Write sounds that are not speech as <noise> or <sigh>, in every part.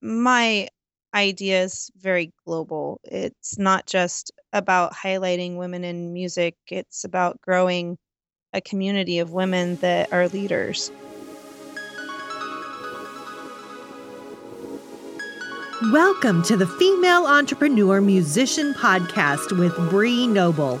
my idea is very global. It's not just about highlighting women in music, it's about growing a community of women that are leaders. Welcome to the Female Entrepreneur Musician Podcast with Bree Noble.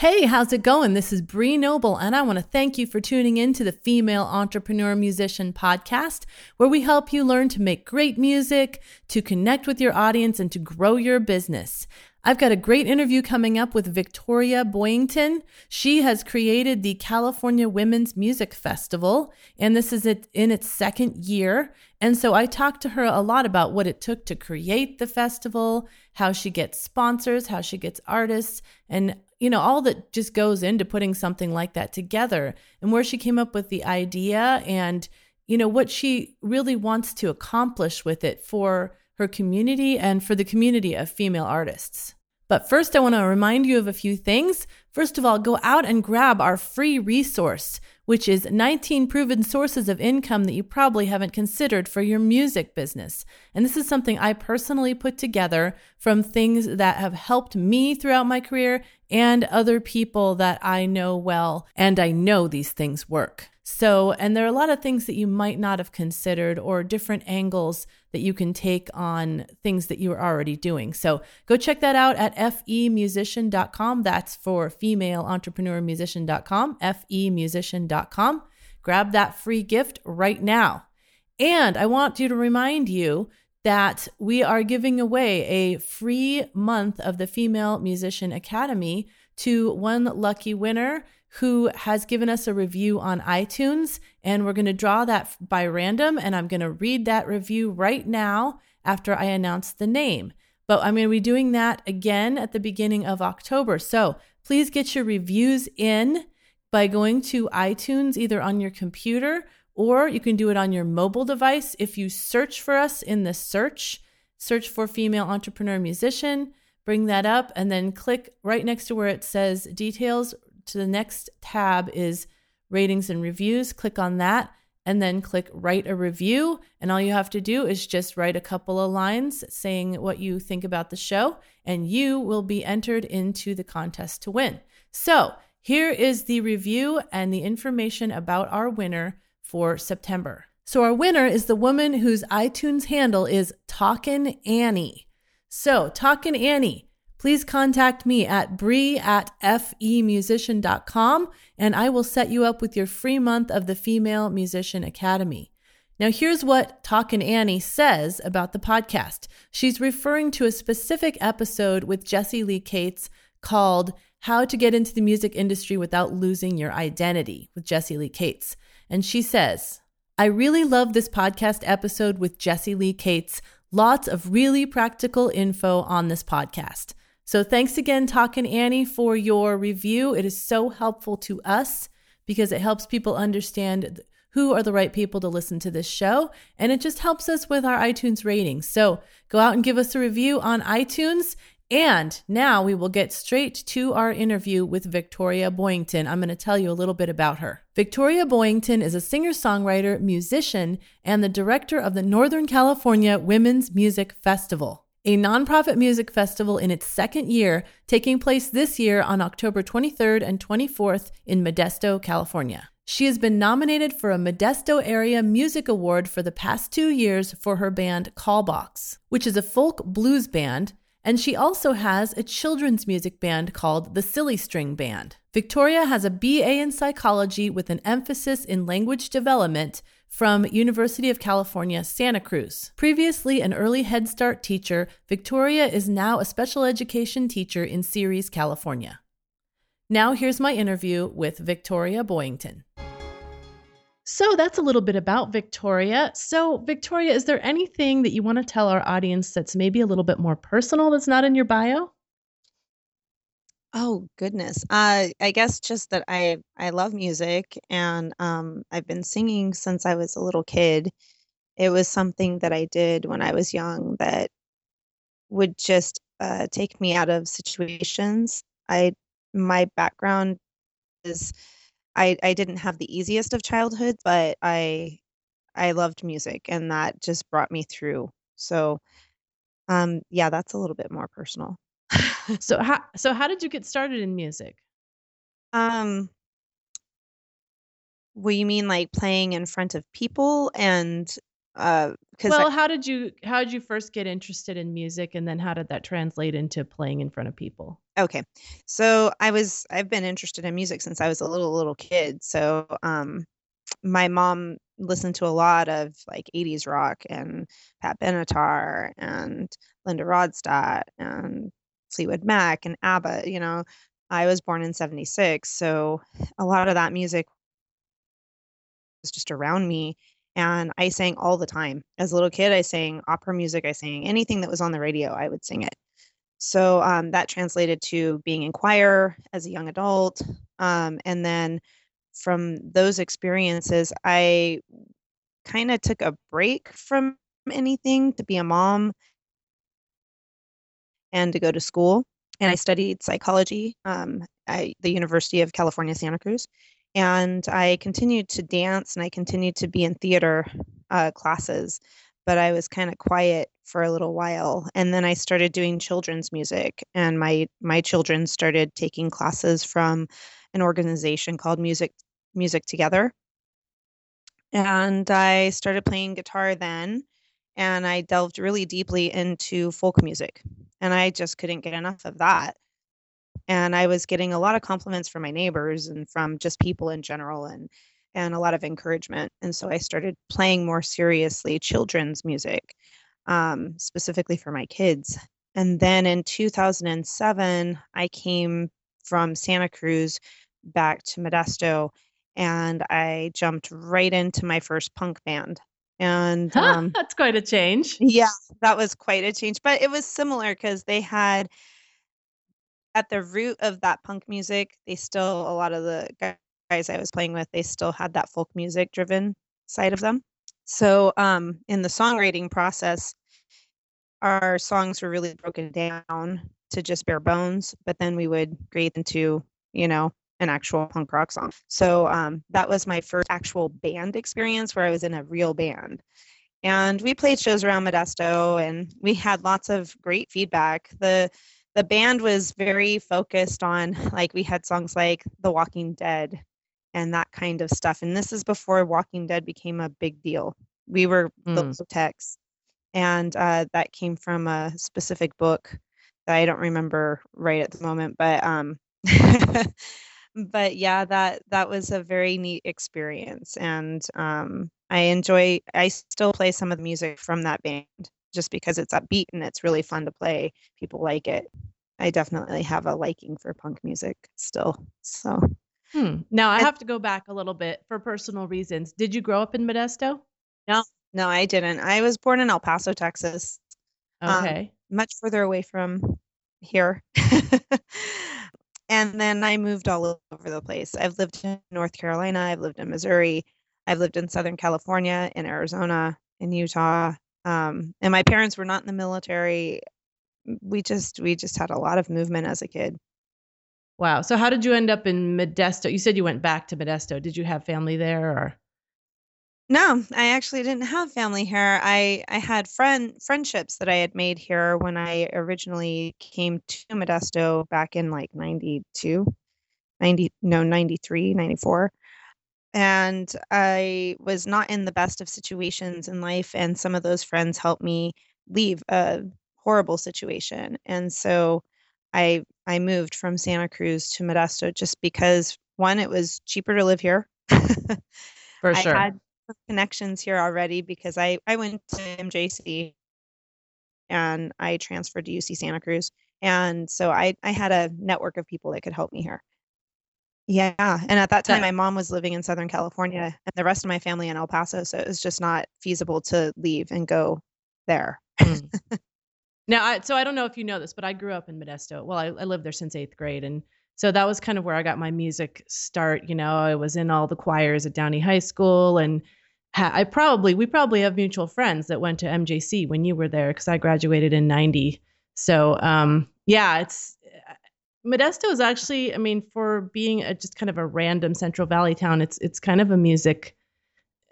Hey, how's it going? This is Bree Noble, and I want to thank you for tuning in to the Female Entrepreneur Musician Podcast, where we help you learn to make great music, to connect with your audience, and to grow your business. I've got a great interview coming up with Victoria Boyington. She has created the California Women's Music Festival, and this is in its second year. And so I talked to her a lot about what it took to create the festival, how she gets sponsors, how she gets artists, and you know, all that just goes into putting something like that together and where she came up with the idea and, you know, what she really wants to accomplish with it for her community and for the community of female artists. But first, I want to remind you of a few things. First of all, go out and grab our free resource which is 19 proven sources of income that you probably haven't considered for your music business. And this is something I personally put together from things that have helped me throughout my career and other people that I know well, and I know these things work. So, and there are a lot of things that you might not have considered or different angles that you can take on things that you are already doing. So, go check that out at femusician.com. That's for female entrepreneur musician.com, femusician.com. Grab that free gift right now. And I want you to remind you that we are giving away a free month of the Female Musician Academy to one lucky winner who has given us a review on iTunes. And we're going to draw that by random. And I'm going to read that review right now after I announce the name. But I'm going to be doing that again at the beginning of October. So please get your reviews in by going to iTunes, either on your computer or you can do it on your mobile device. If you search for us in the search, search for female entrepreneur musician, bring that up, and then click right next to where it says details to the next tab is ratings and reviews. Click on that and then click write a review. And all you have to do is just write a couple of lines saying what you think about the show, and you will be entered into the contest to win. So here is the review and the information about our winner for September. So our winner is the woman whose iTunes handle is Talkin' Annie. So Talkin' Annie please contact me at Bree at femusician.com and I will set you up with your free month of the Female Musician Academy. Now, here's what Talkin' Annie says about the podcast. She's referring to a specific episode with Jesse Lee Cates called How to Get into the Music Industry Without Losing Your Identity with Jesse Lee Cates. And she says, I really love this podcast episode with Jesse Lee Cates. Lots of really practical info on this podcast. So thanks again, Talkin' Annie, for your review. It is so helpful to us because it helps people understand who are the right people to listen to this show. And it just helps us with our iTunes ratings. So go out and give us a review on iTunes. And now we will get straight to our interview with Victoria Boyington. I'm going to tell you a little bit about her. Victoria Boyington is a singer songwriter, musician, and the director of the Northern California Women's Music Festival a nonprofit music festival in its second year, taking place this year on October 23rd and 24th in Modesto, California. She has been nominated for a Modesto Area Music Award for the past two years for her band Callbox, which is a folk blues band, and she also has a children's music band called the Silly String Band. Victoria has a BA in psychology with an emphasis in language development from University of California, Santa Cruz. Previously an early Head Start teacher, Victoria is now a special education teacher in Ceres, California. Now here's my interview with Victoria Boyington. So that's a little bit about Victoria. So, Victoria, is there anything that you want to tell our audience that's maybe a little bit more personal that's not in your bio? Oh goodness. Uh, I guess just that I I love music and um, I've been singing since I was a little kid. It was something that I did when I was young that would just uh, take me out of situations. I my background is I I didn't have the easiest of childhood, but I I loved music and that just brought me through. So um yeah, that's a little bit more personal. So how so how did you get started in music? Um What you mean, like, playing in front of people and, uh 'cause I Well, how did you how did you first get interested in music, and then how did that translate into playing in front of people? Okay. So, I was I've been interested in music since I was a little, little kid. So, um, my mom listened to a lot of, like, 80s rock and Pat Benatar and Linda Ronstadt and Fleetwood Mac and ABBA, you know? I was born in '76, so a lot of that music was just around me, and I sang all the time. As a little kid, I sang opera music, I sang anything that was on the radio, I would sing it. So, um, that translated to being in choir as a young adult, um, and then from those experiences, I kinda took a break from anything to be a mom and to go to school, and I studied psychology, um, at the University of California, Santa Cruz, and I continued to dance, and I continued to be in theater, uh, classes, but I was kinda quiet for a little while, and then I started doing children's music, and my my children started taking classes from an organization called Music Music Together. And I started playing guitar then, and I delved really deeply into folk music, and I just couldn't get enough of that. And I was getting a lot of compliments from my neighbors and from just people in general and and a lot of encouragement, and so I started playing more seriously children's music, um, specifically for my kids. And then in 2007, I came from Santa Cruz back to Modesto, and I jumped right into my first punk band. And, um That's quite a change. Yeah, that was quite a change, but it was similar because they had at the root of that punk music, they still a lot of the guys I was playing with, they still had that folk music driven side of them. So, um, in the songwriting process our songs were really broken down to just bare bones, but then we would grade into, you know, an actual punk rock song. So, um, that was my first actual band experience where I was in a real band. And we played shows around Modesto, and we had lots of great feedback. The the band was very focused on like, we had songs like The Walking Dead and that kind of stuff, and this is before Walking Dead became a big deal. We were Mm. those texts, and, uh, that came from a specific book that I don't remember right at the moment, but, um <laughs> but yeah, that that was a very neat experience, and, um, I enjoy I still play some of the music from that band just because it's upbeat and it's really fun to play. People like it. I definitely have a liking for punk music still, so Hmm. Now I have to go back a little bit for personal reasons. Did you grow up in Modesto? No, no, I didn't. I was born in El Paso, Texas, um, Okay. much further away from here. <laughs> And then I moved all over the place. I've lived in North Carolina, I've lived in Missouri, I've lived in Southern California, in Arizona, in Utah, um, and my parents were not in the military. We just we just had a lot of movement as a kid. Wow. So how did you end up in Modesto? You said you went back to Modesto. Did you have family there or No, I actually didn't have family here. I I had friend friendships that I had made here when I originally came to Modesto back in, like, '92, 90 no, 93, 94, and I was not in the best of situations in life, and some of those friends helped me leave a horrible situation, and so I I moved from Santa Cruz to Modesto just because, 1, it was cheaper to live here. <laughs> For I sure. Had connections here already because I I went to MJC and I transferred to UC Santa Cruz, and so I I had a network of people that could help me here. Yeah, and at that time, my mom was living in Southern California, and the rest of my family in El Paso, so it was just not feasible to leave and go there. mm. <laughs> Now, I, so I don't know if you know this, but I grew up in Modesto. Well, I, I lived there since eighth grade, and so that was kind of where I got my music start. You know, I was in all the choirs at Downey High School, and ha- I probably we probably have mutual friends that went to MJC when you were there because I graduated in '90. So um, yeah, it's Modesto is actually, I mean, for being a, just kind of a random Central Valley town, it's it's kind of a music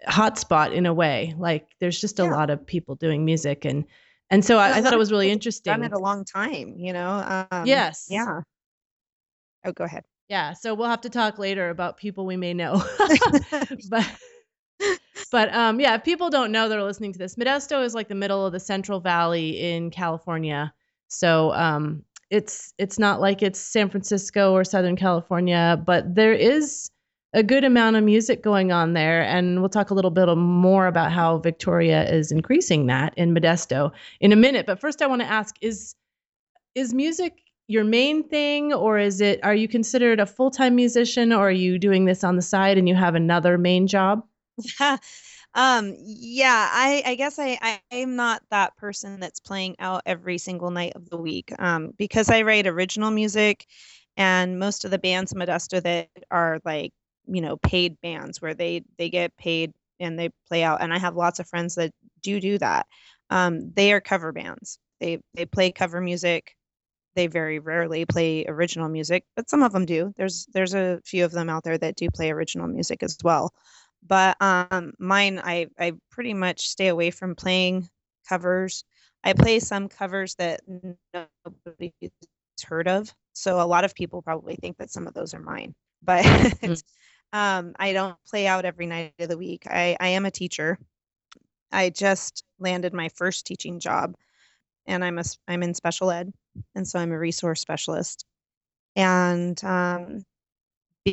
hotspot in a way. Like there's just a yeah. lot of people doing music, and and so I, I, thought it was really interesting. Done it a long time, you know. Um, yes. Yeah. Oh, go ahead. Yeah. So we'll have to talk later about people we may know, <laughs> <laughs> but but um, yeah, if people don't know, they're listening to this. Modesto is like the middle of the Central Valley in California. So um, it's it's not like it's San Francisco or Southern California, but there is a good amount of music going on there, and we'll talk a little bit more about how Victoria is increasing that in Modesto in a minute. But first, I want to ask: is is music your main thing, or is it? Are you considered a full time musician, or are you doing this on the side and you have another main job? Um, yeah, I, I guess I, I, am not that person that's playing out every single night of the week. Um, because I write original music and most of the bands in Modesto that are like, you know, paid bands where they, they get paid and they play out. And I have lots of friends that do do that. Um, they are cover bands. They, they play cover music. They very rarely play original music, but some of them do. There's, there's a few of them out there that do play original music as well but um mine i i pretty much stay away from playing covers. I play some covers that nobody's heard of so a lot of people probably think that some of those are mine <laughs> but mm-hmm. um i don't play out every night of the week. I i am a teacher. I just landed my first teaching job and i'm a i'm in special ed and so i'm a resource specialist. And um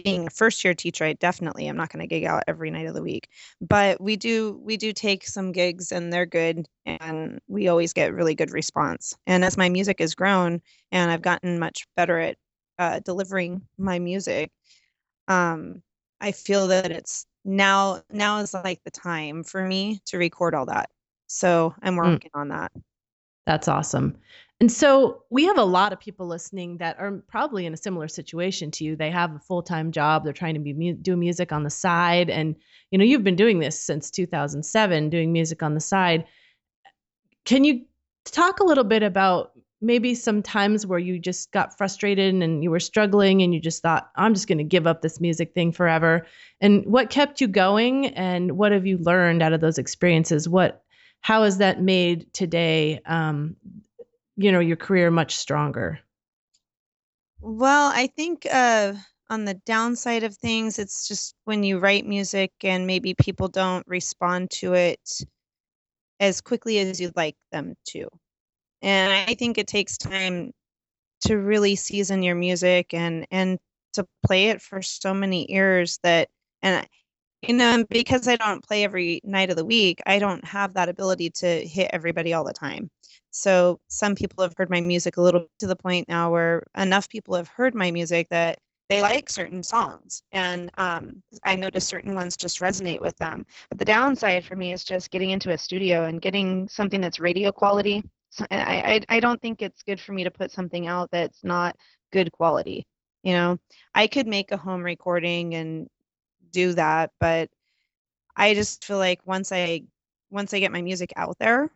being a first year teacher i definitely am not going to gig out every night of the week but we do we do take some gigs and they're good and we always get really good response and as my music has grown and i've gotten much better at uh, delivering my music um, i feel that it's now now is like the time for me to record all that so i'm hmm. working mm. on that that's awesome and so we have a lot of people listening that are probably in a similar situation to you. They have a full-time job, they're trying to be mu- do music on the side and you know, you've been doing this since 2007, doing music on the side. Can you talk a little bit about maybe some times where you just got frustrated and you were struggling and you just thought, I'm just going to give up this music thing forever? And what kept you going and what have you learned out of those experiences? What how has that made today um, you know your career much stronger? Well i think uh on the downside of things it's just when you write music and maybe people don't respond to it as quickly as you'd like them to. And i think it takes time to really season your music and and to play it for so many ears that and you know because i don't play every night of the week i don't have that ability to hit everybody all the time. So some people have heard my music a little to the point now where enough people have heard my music that they like certain songs. And um, i notice certain ones just resonate with them. But the downside for me is just getting into a studio and getting something that's radio quality. So I, I, I don't think it's good for me to put something out that's not good quality you know? I could make a home recording and do that but i just feel like once i once i get my music out there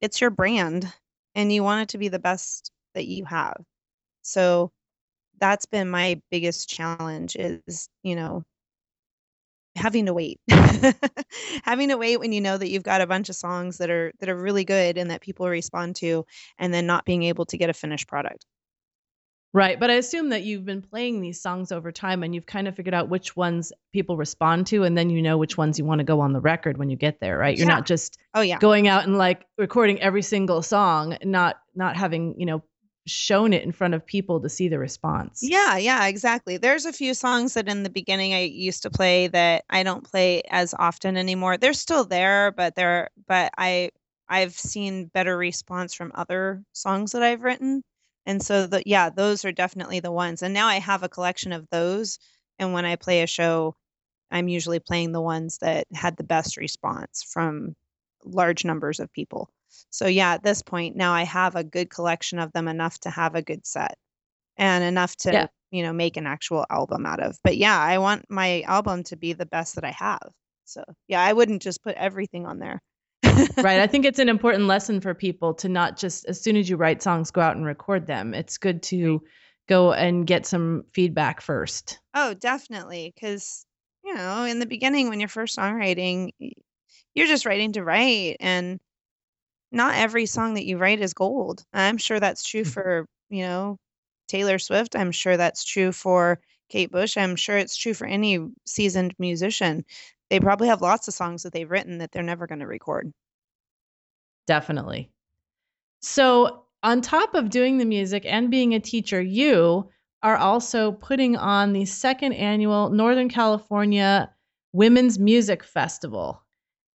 it's your brand and you want it to be the best that you have. So that's been my biggest challenge is, you know, having to wait. <laughs> having to wait when you know that you've got a bunch of songs that are that are really good and that people respond to and then not being able to get a finished product. Right. But I assume that you've been playing these songs over time and you've kind of figured out which ones people respond to and then you know which ones you want to go on the record when you get there, right? You're yeah. not just oh yeah going out and like recording every single song, not not having, you know, shown it in front of people to see the response. Yeah, yeah, exactly. There's a few songs that in the beginning I used to play that I don't play as often anymore. They're still there, but they're but I I've seen better response from other songs that I've written and so the yeah those are definitely the ones and now i have a collection of those And when I play a show, I'm usually playing the ones that had the best response from large numbers of people. So yeah, at this point now I have a good collection of them enough to have a good set and enough to, yeah. you know, make an actual album out of. But yeah, I want my album to be the best that I have. So yeah, I wouldn't just put everything on there. <laughs> right. I think it's an important lesson for people to not just as soon as you write songs, go out and record them. It's good to go and get some feedback first. Oh, definitely. Because, you know, in the beginning, when you're first songwriting, you're just writing to write. And not every song that you write is gold. I'm sure that's true mm-hmm. for, you know, Taylor Swift. I'm sure that's true for Kate Bush. I'm sure it's true for any seasoned musician. They probably have lots of songs that they've written that they're never going to record. Definitely. So, on top of doing the music and being a teacher, you are also putting on the second annual Northern California Women's Music Festival.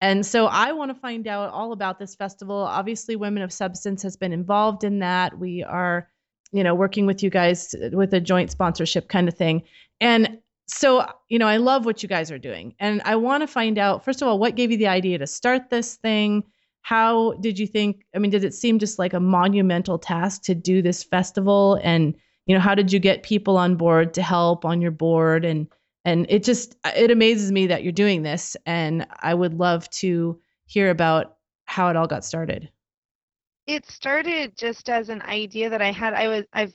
And so I want to find out all about this festival. Obviously, Women of Substance has been involved in that. We are, you know, working with you guys uh, with a joint sponsorship kind of thing. And so, you know, I love what you guys are doing. And I want to find out, first of all, what gave you the idea to start this thing? How did you think? I mean, did it seem just like a monumental task to do this festival? And, you know, how did you get people on board to help on your board? And, and it just it amazes me that you're doing this and i would love to hear about how it all got started it started just as an idea that i had i was i've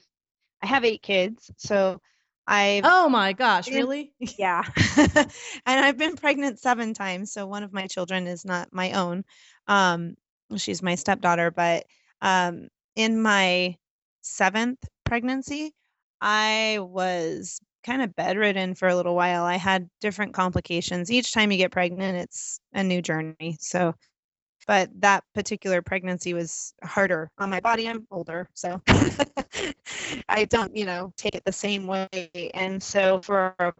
i have eight kids so i oh my gosh really <laughs> yeah <laughs> and i've been pregnant seven times so one of my children is not my own um she's my stepdaughter but um in my seventh pregnancy i was kind of bedridden for a little while. I had different complications. Each time you get pregnant, it's a new journey. So, but that particular pregnancy was harder on my body. I'm older, so <laughs> I don't, you know, take it the same way. And so for a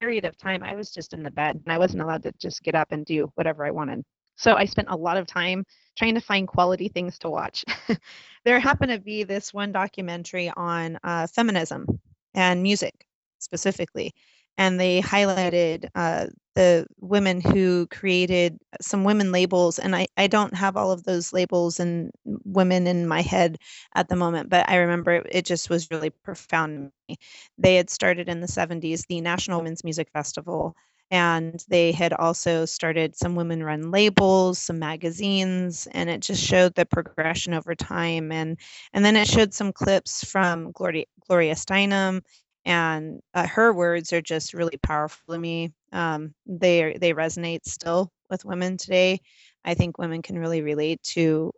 period of time, I was just in the bed and I wasn't allowed to just get up and do whatever I wanted. So I spent a lot of time trying to find quality things to watch. <laughs> there happened to be this one documentary on uh, feminism and music specifically. And they highlighted uh, the women who created some women labels. And I, I don't have all of those labels and women in my head at the moment, but I remember it, it just was really profound to me. They had started in the 70s the National Women's Music Festival and they had also started some women run labels some magazines and it just showed the progression over time and and then it showed some clips from gloria gloria steinem and uh, her words are just really powerful to me. Um, they they resonate still with women today. I think women can really relate to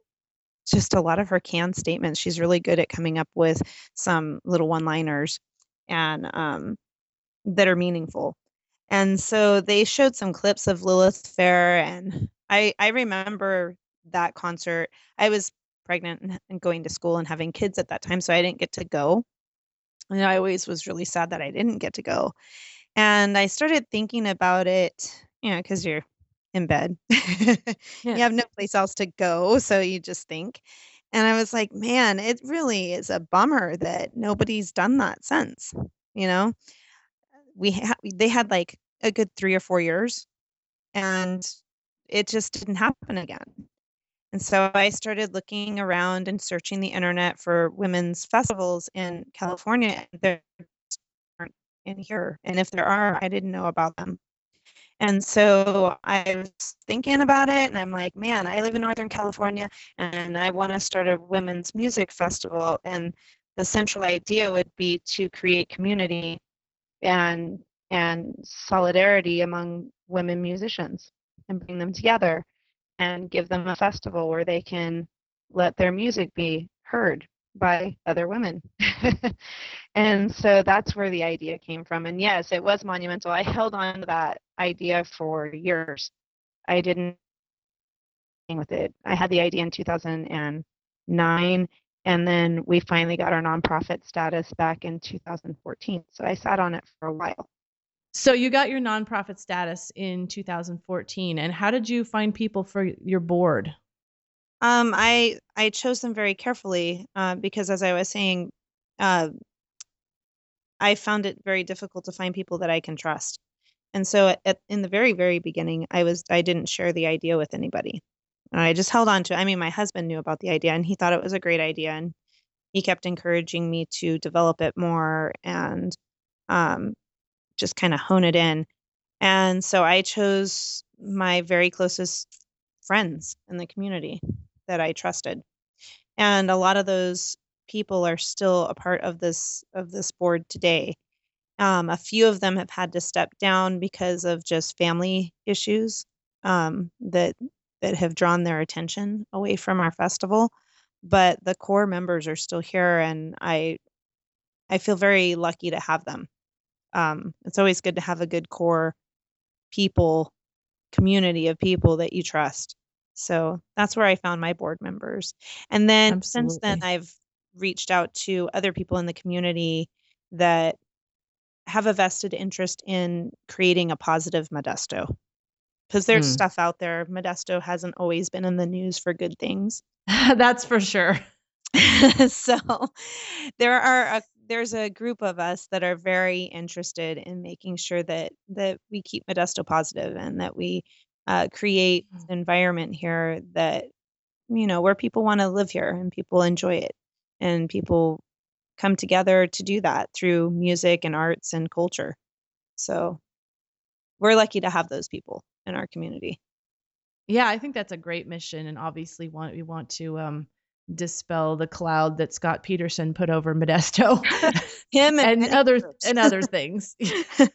just a lot of her canned statements. She's really good at coming up with some little one-liners and um, that are meaningful. And so they showed some clips of Lilith Fair, and I I remember that concert. I was pregnant and going to school and having kids at that time, so I didn't get to go and I always was really sad that I didn't get to go. And I started thinking about it, you know, because you're in bed. yeah. <laughs> You have no place else to go. So you just think. And I was like, man, it really is a bummer that nobody's done that since, you know? We ha- they had like a good three or four years and it just didn't happen again. And so I started looking around and searching the internet for women's festivals in California. There aren't in here. And if there are, I didn't know about them. And so I was thinking about it, and I'm like, man, I live in Northern California, and I want to start a women's music festival. And the central idea would be to create community and and solidarity among women musicians and bring them together and give them a festival where they can let their music be heard by other women. <laughs> and so that's where the idea came from. And yes, it was monumental. I held on to that idea for years. I didn't hang with it. I had the idea in 2009 and then we finally got our nonprofit status back in 2014. So I sat on it for a while. So you got your nonprofit status in 2014, and how did you find people for your board? Um, I I chose them very carefully uh, because, as I was saying, uh, I found it very difficult to find people that I can trust. And so at, in the very very beginning, I was I didn't share the idea with anybody. I just held on to it. I mean, my husband knew about the idea and he thought it was a great idea and he kept encouraging me to develop it more and um, just kind of hone it in. And so I chose my very closest friends in the community that I trusted. And a lot of those people are still a part of this of this board today. Um, a few of them have had to step down because of just family issues um, that that have drawn their attention away from our festival. But the core members are still here, and I I feel very lucky to have them. Um, it's always good to have a good core people community of people that you trust. So that's where I found my board members. And then Absolutely. since then, I've reached out to other people in the community that have a vested interest in creating a positive Modesto. Because there's mm. stuff out there. Modesto hasn't always been in the news for good things. <laughs> That's for sure. <laughs> so there are a, there's a group of us that are very interested in making sure that that we keep Modesto positive and that we uh, create an environment here that you know where people want to live here and people enjoy it and people come together to do that through music and arts and culture so we're lucky to have those people in our community yeah i think that's a great mission and obviously want we want to um dispel the cloud that Scott Peterson put over Modesto. <laughs> Him and, <laughs> and other and other things. <laughs> uh,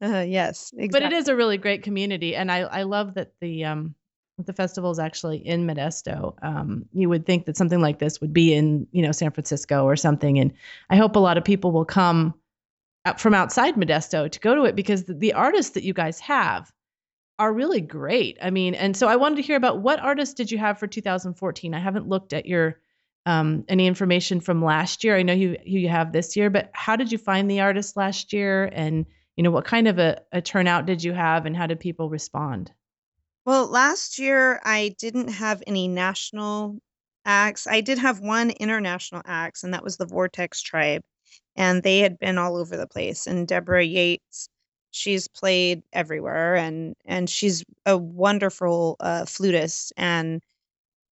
yes, exactly. but it is a really great community, and I I love that the um the festival is actually in Modesto. Um, you would think that something like this would be in you know San Francisco or something, and I hope a lot of people will come from outside Modesto to go to it because the, the artists that you guys have are really great. I mean, and so I wanted to hear about what artists did you have for 2014? I haven't looked at your um, any information from last year. I know you you have this year, but how did you find the artists last year? And you know, what kind of a, a turnout did you have, and how did people respond? Well, last year I didn't have any national acts. I did have one international acts, and that was the Vortex Tribe, and they had been all over the place. And Deborah Yates she's played everywhere and and she's a wonderful uh, flutist and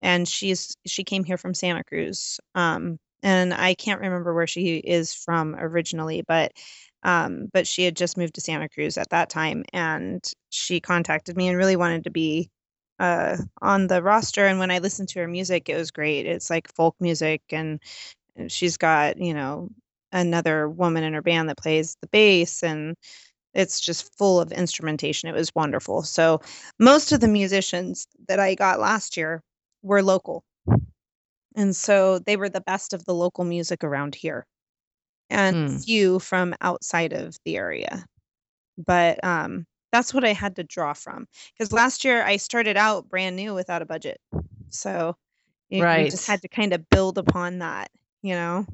and she's she came here from Santa Cruz um and I can't remember where she is from originally but um but she had just moved to Santa Cruz at that time and she contacted me and really wanted to be uh on the roster. And when I listened to her music it was great. It's like folk music and she's got you know another woman in her band that plays the bass and it's just full of instrumentation. It was wonderful. So most of the musicians that I got last year were local. And so they were the best of the local music around here. And mm. few from outside of the area. But um that's what I had to draw from. Because last year I started out brand new without a budget. So you, right. you just had to kind of build upon that, you know?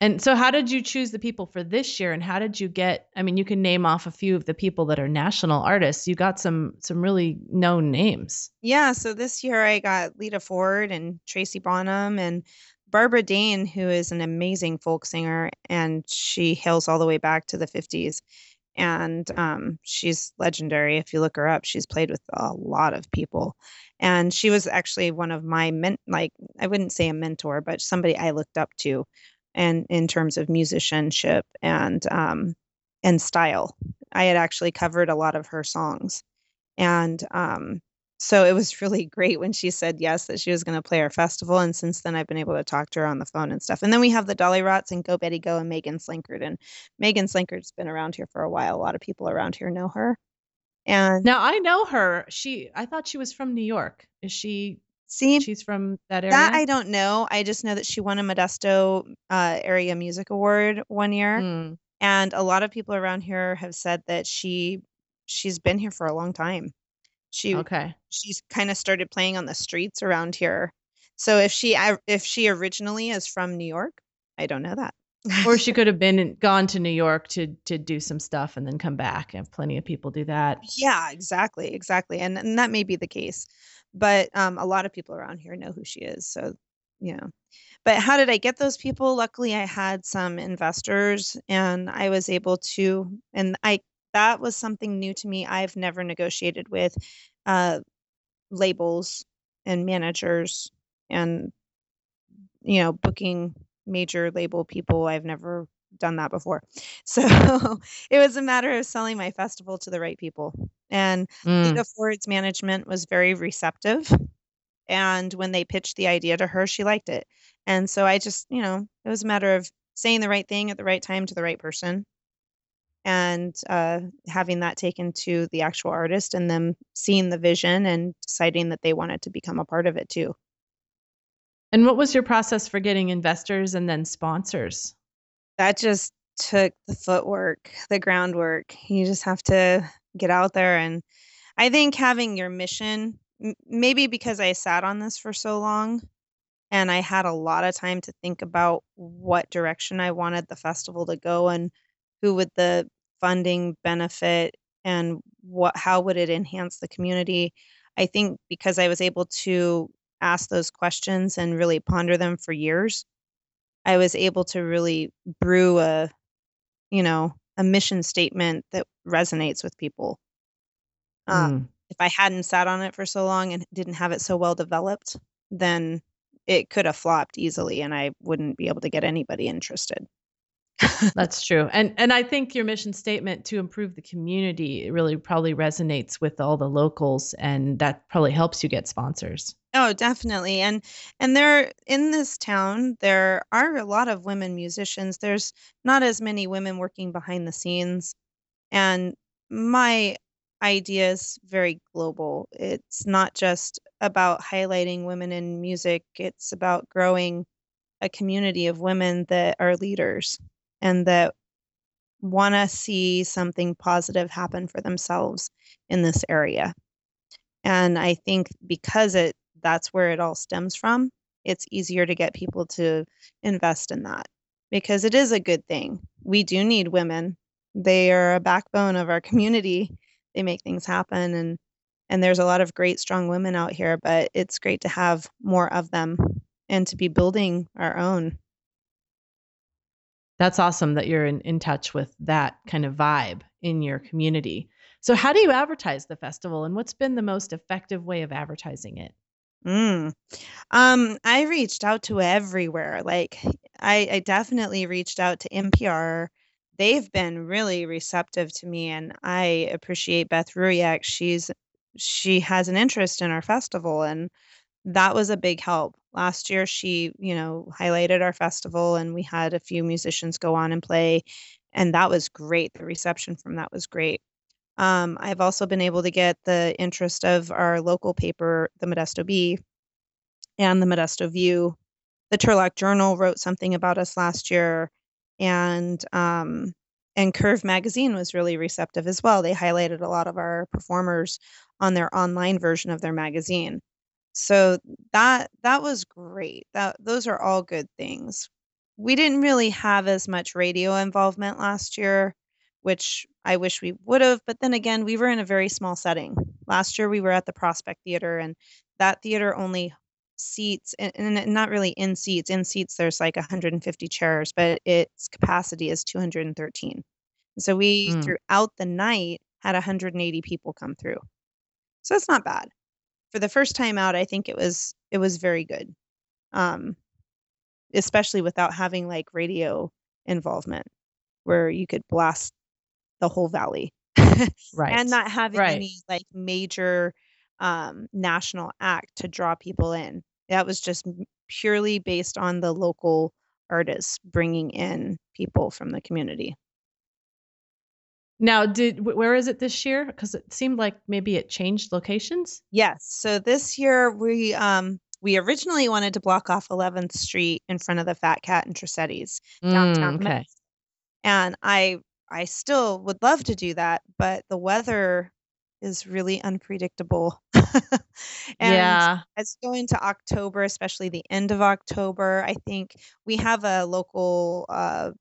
And so, how did you choose the people for this year? And how did you get? I mean, you can name off a few of the people that are national artists. You got some some really known names. Yeah. So this year I got Lita Ford and Tracy Bonham and Barbara Dane, who is an amazing folk singer, and she hails all the way back to the 50s. And um, she's legendary. If you look her up, she's played with a lot of people. And she was actually one of my men, like I wouldn't say a mentor, but somebody I looked up to and in terms of musicianship and um, and style. I had actually covered a lot of her songs, and um, so it was <laughs> really great when she said yes that she was going to play our festival. And since then, I've been able to talk to her on the phone and stuff. And then we have the Dolly Dollyrots and Go Betty Go and Megan Slinkard. And Megan Slinkard's been around here for a while. A lot of people around here know her. And now I know her. She, I thought she was from New York. Is she See, she's from that area. That I don't know. I just know that she won a Modesto uh, Area Music Award one year, mm. and a lot of people around here have said that she she's been here for a long time. She okay. She's kind of started playing on the streets around here. So if she if she originally is from New York, I don't know that. or <laughs> she could have been gone to New York to to do some stuff and then come back. And plenty of people do that. Yeah, exactly, exactly, and and that may be the case but um, a lot of people around here know who she is. So you know. But how did I get those people? Luckily, I had some investors and I was able to, and I, that was something new to me. I've never negotiated with uh, labels and managers and, you know, booking major label people. I've never done that before. <laughs> So <laughs> it was a matter of selling my festival to the right people. And Mm. Lita Ford's management was very receptive. And when they pitched the idea to her, she liked it. And so I just, you know, it was a matter of saying the right thing at the right time to the right person and uh, having that taken to the actual artist and them seeing the vision and deciding that they wanted to become a part of it too. And what was your process for getting investors and then sponsors? That just took the footwork, the groundwork. You just have to get out there. And I think having your mission, maybe because I sat on this for so long and I had a lot of time to think about what direction I wanted the festival to go and who would the funding benefit and what how would it enhance the community. I think because I was able to ask those questions and really ponder them for years, I was able to really brew a, you know, a mission statement that resonates with people. Um, Mm. if I hadn't sat on it for so long and didn't have it so well developed, then it could have flopped easily and I wouldn't be able to get anybody interested. That's true. And and I think your mission statement to improve the community it really probably resonates with all the locals and that probably helps you get sponsors. Oh, definitely. And and there in this town there are a lot of women musicians. There's not as many women working behind the scenes. And my idea is very global. It's not just about highlighting women in music, it's about growing a community of women that are leaders and that want to see something positive happen for themselves in this area. And I think because it that's where it all stems from, it's easier to get people to invest in that because it is a good thing. We do need women. They are a backbone of our community. They make things happen and and there's a lot of great strong women out here, but it's great to have more of them and to be building our own. That's awesome that you're in, in touch with that kind of vibe in your community. So how do you advertise the festival and what's been the most effective way of advertising it? Mm. Um, I reached out to everywhere. Like I, I definitely reached out to NPR. They've been really receptive to me, and I appreciate Beth Ruyak. She's she has an interest in our festival, and that was a big help. Last year, she, you know, highlighted our festival, and we had a few musicians go on and play, and that was great. The reception from that was great. Um, I've also been able to get the interest of our local paper, the Modesto Bee, and the Modesto View. The Turlock Journal wrote something about us last year, and um, and Curve Magazine was really receptive as well. They highlighted a lot of our performers on their online version of their magazine. So that that was great. That those are all good things. We didn't really have as much radio involvement last year, which I wish we would have, but then again, we were in a very small setting. Last year we were at the Prospect Theater and that theater only seats and, and not really in seats. In seats there's like 150 chairs, but its capacity is 213. So we Mm. throughout the night had 180 people come through. So that's not bad. For the first time out, I think it was it was very good. Um, especially without having like radio involvement where you could blast the whole valley <laughs> Right. and not having Right. any like major um, national act to draw people in. That was just purely based on the local artists bringing in people from the community. Now, did where is it this year? Because it seemed like maybe it changed locations. Yes. So this year we um we originally wanted to block off 11th Street in front of the Fat Cat and Tresetti's downtown. Mm, okay. Memphis. And I I still would love to do that, but the weather is really unpredictable. <laughs> and Yeah. as we go into October, especially the end of October, I think we have a local uh,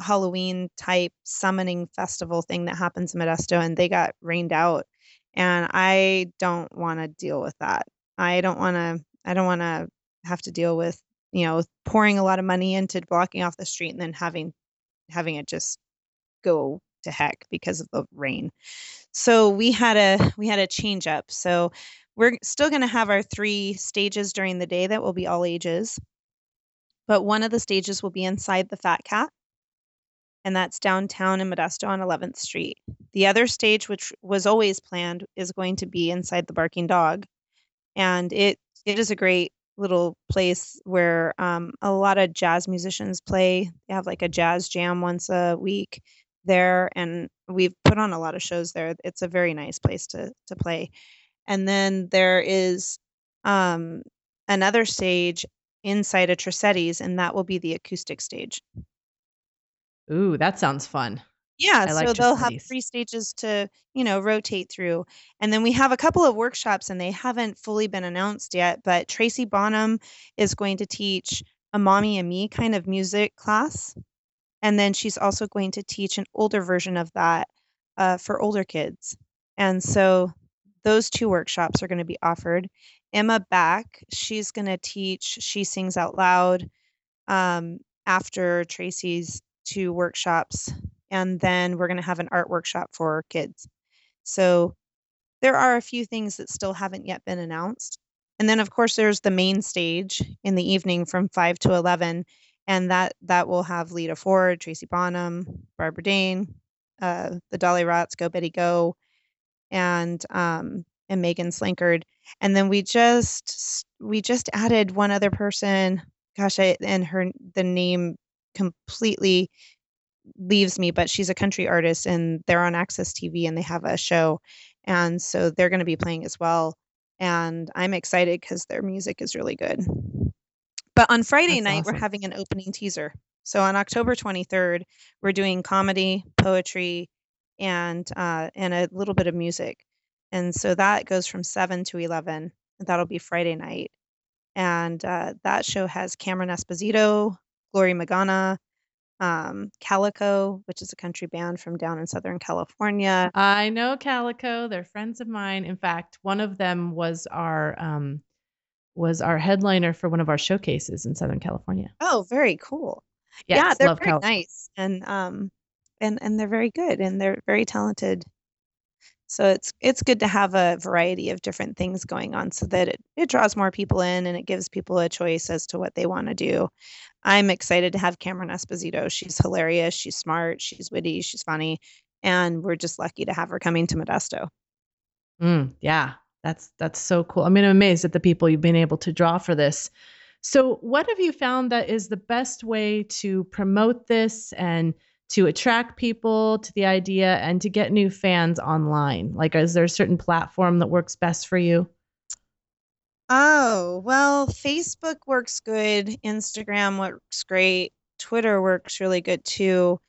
Halloween type summoning festival thing that happens in Modesto, and they got rained out. And I don't want to deal with that. I don't want to. I don't want to have to deal with you know, pouring a lot of money into blocking off the street and then having having it just go to heck because of the rain. So we had a we had a change up. So we're still going to have our three stages during the day that will be all ages. But one of the stages will be inside the Fat Cat and that's downtown in Modesto on 11th Street. The other stage, which was always planned, is going to be inside the Barking Dog, and it it is a great little place where um, a lot of jazz musicians play. They have like a jazz jam once a week there, and we've put on a lot of shows there. It's a very nice place to to play. And then there is um, another stage inside a Tresetti's, and that will be the acoustic stage. Ooh, that sounds fun. Yeah, I like so they'll have three stages to, you know, rotate through. And then we have a couple of workshops and they haven't fully been announced yet, but Tracy Bonham is going to teach a mommy and me kind of music class. And then she's also going to teach an older version of that uh, for older kids. And so those two workshops are going to be offered. Emma Back, she's going to teach She Sings Out Loud um, after Tracy's two workshops. And then we're going to have an art workshop for kids. So there are a few things that still haven't yet been announced. And then of course there's the main stage in the evening from 5 to 11 and that that will have Lita Ford, Tracy Bonham, Barbara Dane, uh, the Dollyrots, Go Betty Go, and um, and Megan Slankard. And then we just we just added one other person. Gosh, I and her the name completely leaves me, but she's a country artist and they're on AXS TV and they have a show. And so they're going to be playing as well. And I'm excited because their music is really good. But on Friday That's night, we're having an opening teaser. So on October 23rd, we're doing comedy, poetry, and uh, and a little bit of music. And so that goes from 7 to 11. That'll be Friday night. And uh, that show has Cameron Esposito, Glory Magana, um, Calico, which is a country band from down in Southern California. I know Calico. They're friends of mine. In fact, one of them was our um, was our headliner for one of our showcases in Southern California. Oh, very cool. Yes, yeah, they're very Calico. nice and um and and they're very good and they're very talented. So it's it's good to have a variety of different things going on so that it, it draws more people in and it gives people a choice as to what they want to do. I'm excited to have Cameron Esposito. She's hilarious, she's smart, she's witty, she's funny, and we're just lucky to have her coming to Modesto. Mm, yeah, that's that's so cool. I mean, I'm amazed at the people you've been able to draw for this. So, what have you found that is the best way to promote this and to attract people to the idea and to get new fans online? Like, is there a certain platform that works best for you? Oh, well, Facebook works good, Instagram works great, Twitter works really good too.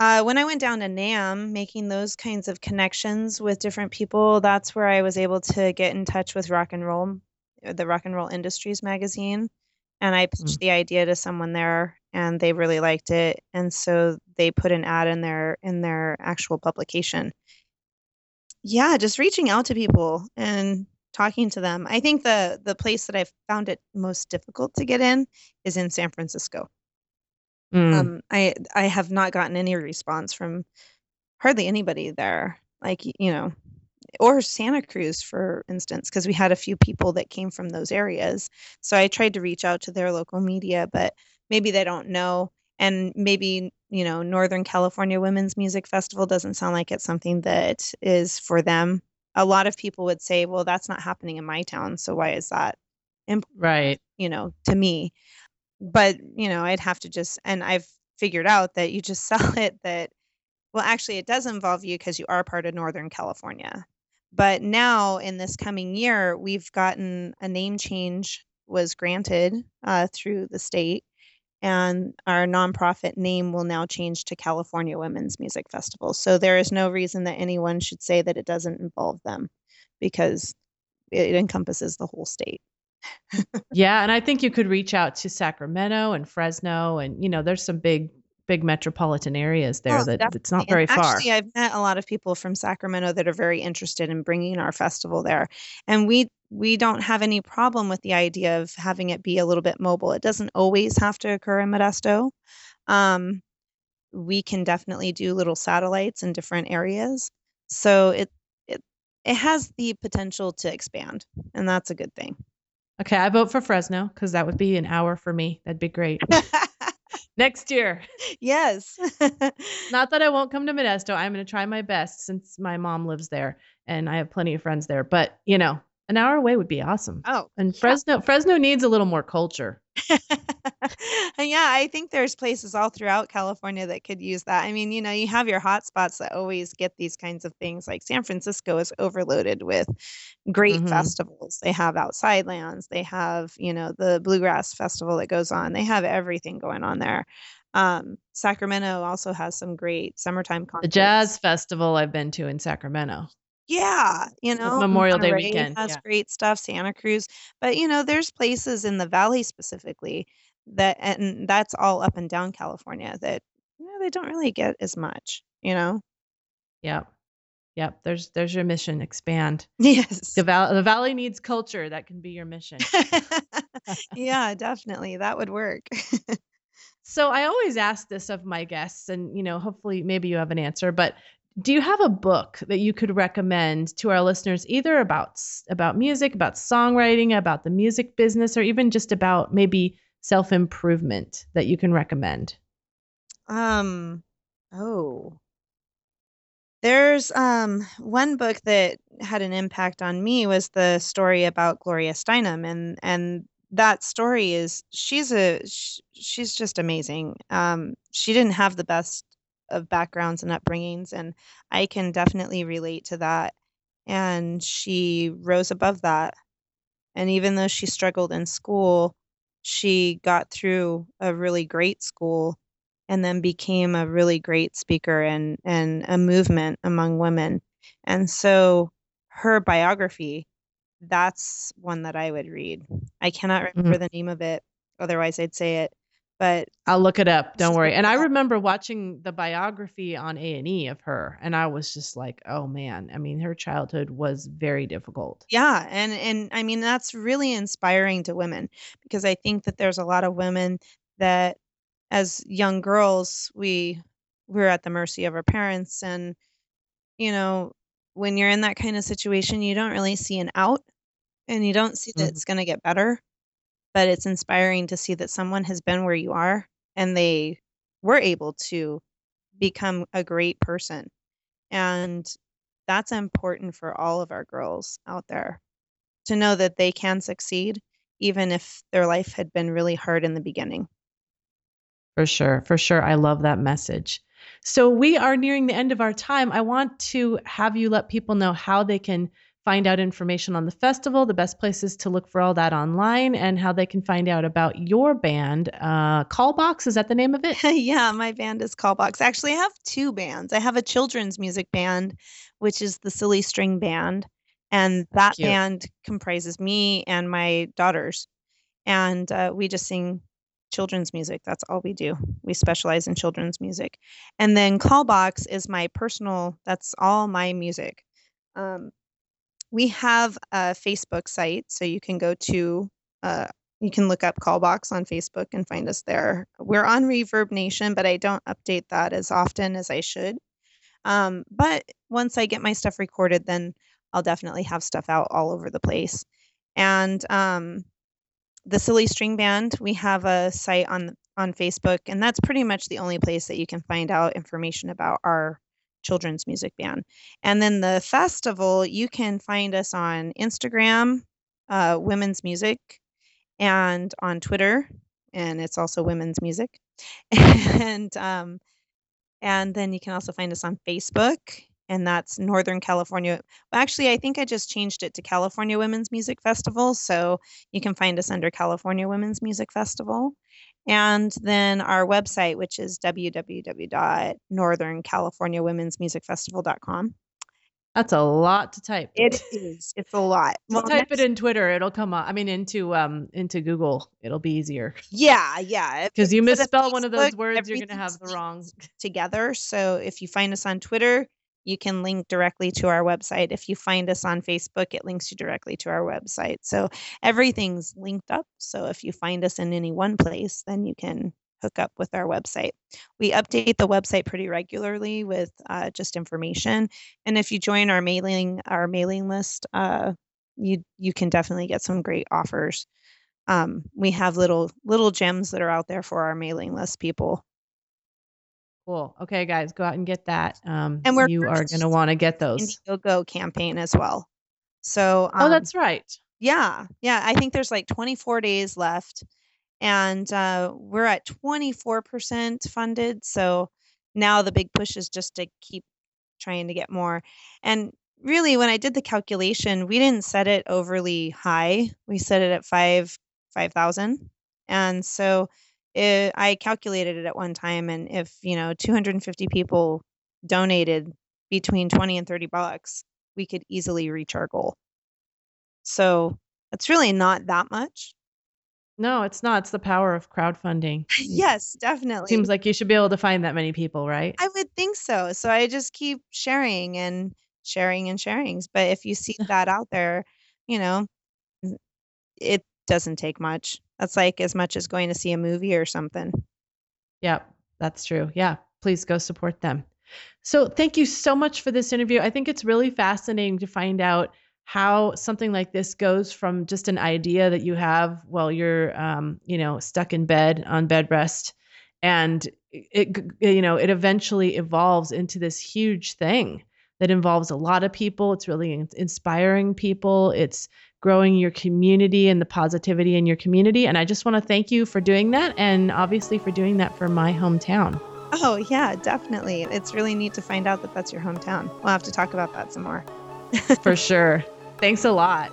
Uh, when I went down to NAMM, making those kinds of connections with different people, that's where I was able to get in touch with rock and roll, uh, the Rock and Roll Industries magazine. And I pitched the idea to someone there and they really liked it. And so they put an ad in their in their actual publication. Yeah, just reaching out to people and talking to them. I think the the place that I've found it most difficult to get in is in San Francisco. Mm, Um, I I have not gotten any response from hardly anybody there. Like, you know, or Santa Cruz, for instance, because we had a few people that came from those areas. So I tried to reach out to their local media, but maybe they don't know. And maybe, you know, Northern California Women's Music Festival doesn't sound like it's something that is for them. A lot of people would say, well, that's not happening in my town. So why is that? right. you know, to me. But, you know, I'd have to just, and I've figured out that you just <laughs> sell it that, well, actually, it does involve you because you are part of Northern California. But now in this coming year, we've gotten a name change was granted uh, through the state, and our nonprofit name will now change to California Women's Music Festival. So there is no reason that anyone should say that it doesn't involve them because it encompasses the whole state. Yeah, and I think you could reach out to Sacramento and Fresno, and you know, there's some big, big metropolitan areas there Oh, that it's not very And far. Actually, I've met a lot of people from Sacramento that are very interested in bringing our festival there. And we we don't have any problem with the idea of having it be a little bit mobile. It doesn't always have to occur in Modesto. Um, we can definitely do little satellites in different areas. So it it it has the potential to expand, and that's a good thing. Okay, I vote for Fresno because that would be an hour for me. That'd be great. <laughs> Next year. Yes. <laughs> Not that I won't come to Modesto. I'm going to try my best since my mom lives there and I have plenty of friends there. But, you know, an hour away would be awesome. Oh. And Fresno yeah. Fresno needs a little more culture. <laughs> yeah, I think there's places all throughout California that could use that. I mean, you know, you have your hot spots that always get these kinds of things. Like San Francisco is overloaded with great mm-hmm. festivals. They have Outside Lands, they have, you know, the Bluegrass Festival that goes on. They have everything going on there. Um, Sacramento also has some great summertime concerts. The jazz festival I've been to in Sacramento. Yeah, you know, Memorial Day weekend has yeah. great stuff. Santa Cruz, but you know, there's places in the valley specifically that, and that's all up and down California that you know, they don't really get as much. You know. Yep. Yep. There's there's your mission. Expand. <laughs> Yes. The, val- the valley needs culture. That can be your mission. <laughs> <laughs> yeah, definitely. That would work. so I always ask this of my guests, and you know, hopefully, maybe you have an answer. But do you have a book that you could recommend to our listeners either about about music about songwriting about the music business or even just about maybe self-improvement that you can recommend? Um oh. There's um one book that had an impact on me was the story about Gloria Steinem and and that story is she's a she's just amazing. Um she didn't have the best of backgrounds and upbringings and i can definitely relate to that. And she rose above that. And even though she struggled in school she got through a really great school and then became a really great speaker and and a movement among women. And so her biography that's one that i would read. I cannot remember mm-hmm. the name of it otherwise i'd say it but I'll look it up. Don't worry. And I <laughs> remember watching the biography on A and E of her, and I was just like, oh man. I mean, her childhood was very difficult. Yeah, and and I mean that's really inspiring to women because I think that there's a lot of women that, as young girls, we we're at the mercy of our parents, and you know, when you're in that kind of situation, you don't really see an out, and you don't see that mm-hmm. it's going to get better but it's inspiring to see that someone has been where you are and they were able to become a great person. And that's important for all of our girls out there to know that they can succeed even if their life had been really hard in the beginning. For sure. For sure. I love that message. So we are nearing the end of our time. I want to have you let people know how they can find out information on the festival, the best places to look for all that online, and how they can find out about your band. Uh, Callbox, is that the name of it? <laughs> yeah, my band is Callbox. Actually, I have two bands. I have a children's music band, which is the Silly String Band. And that Cute. band comprises me and my daughters. And uh, we just sing children's music. That's all we do. We specialize in children's music. And then Callbox is my personal, that's all my music. Um, we have a Facebook site, so you can go to uh, you can look up Callbox on Facebook and find us there. We're on ReverbNation, but I don't update that as often as I should. Um, but once I get my stuff recorded, then I'll definitely have stuff out all over the place. And um, the Silly String Band, we have a site on on Facebook, and that's pretty much the only place that you can find out information about our children's music band. And then the festival, you can find us on Instagram, uh, Women's Music, and on Twitter, and it's also Women's Music. <laughs> and um, and then you can also find us on Facebook, and that's Northern California. Actually, I think I just changed it to California Women's Music Festival, so you can find us under California Women's Music Festival and then our website, which is www.northerncaliforniawomensmusicfestival.com. That's a lot to type. It is. It's a lot. Well, type next... it in Twitter. It'll come up. I mean, into um into Google. It'll be easier. Yeah, yeah. Because you misspell Facebook, one of those words, you're gonna have the wrong together. So if you find us on Twitter, you can link directly to our website. If you find us on Facebook, it links you directly to our website. So everything's linked up. So if you find us in any one place, then you can hook up with our website. We update the website pretty regularly with uh, just information. And if you join our mailing our mailing list, uh, you you can definitely get some great offers. Um, we have little little gems that are out there for our mailing list people. Cool. Okay, guys, go out and get that. Um, And we're you are going to want to get those. Indiegogo campaign as well. So oh, um, that's right. yeah, yeah. I think there's like 24 days left, and uh, we're at 24% funded. So now the big push is just to keep trying to get more. And really, when I did the calculation, we didn't set it overly high. We set it at five five thousand, and so it, I calculated it at one time, and if you know 250 people donated between 20 and 30 bucks, we could easily reach our goal. So it's really not that much. No, it's not. It's the power of crowdfunding. <laughs> yes, definitely. Seems like you should be able to find that many people, right? I would think so. So I just keep sharing and sharing and sharing. But if you see <laughs> that out there, you know, it doesn't take much. That's like as much as going to see a movie or something. Yeah, that's true. Yeah, please go support them. So, thank you so much for this interview. I think it's really fascinating to find out how something like this goes from just an idea that you have while you're, um, you know, stuck in bed on bed rest, and it, you know, it eventually evolves into this huge thing that involves a lot of people. It's really inspiring people. It's growing your community and the positivity in your community. And I just want to thank you for doing that and obviously for doing that for my hometown. Oh, yeah, definitely. It's really neat to find out that that's your hometown. We'll have to talk about that some more. <laughs> for sure. Thanks a lot.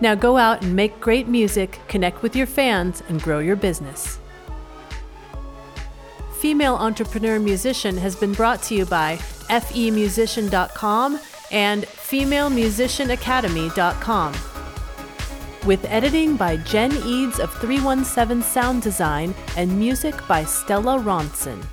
Now go out and make great music, connect with your fans, and grow your business. Female Entrepreneur Musician has been brought to you by femusician.com and femalemusicianacademy.com. With editing by Jen Eads of 317 Sound Design and music by Stella Ronson.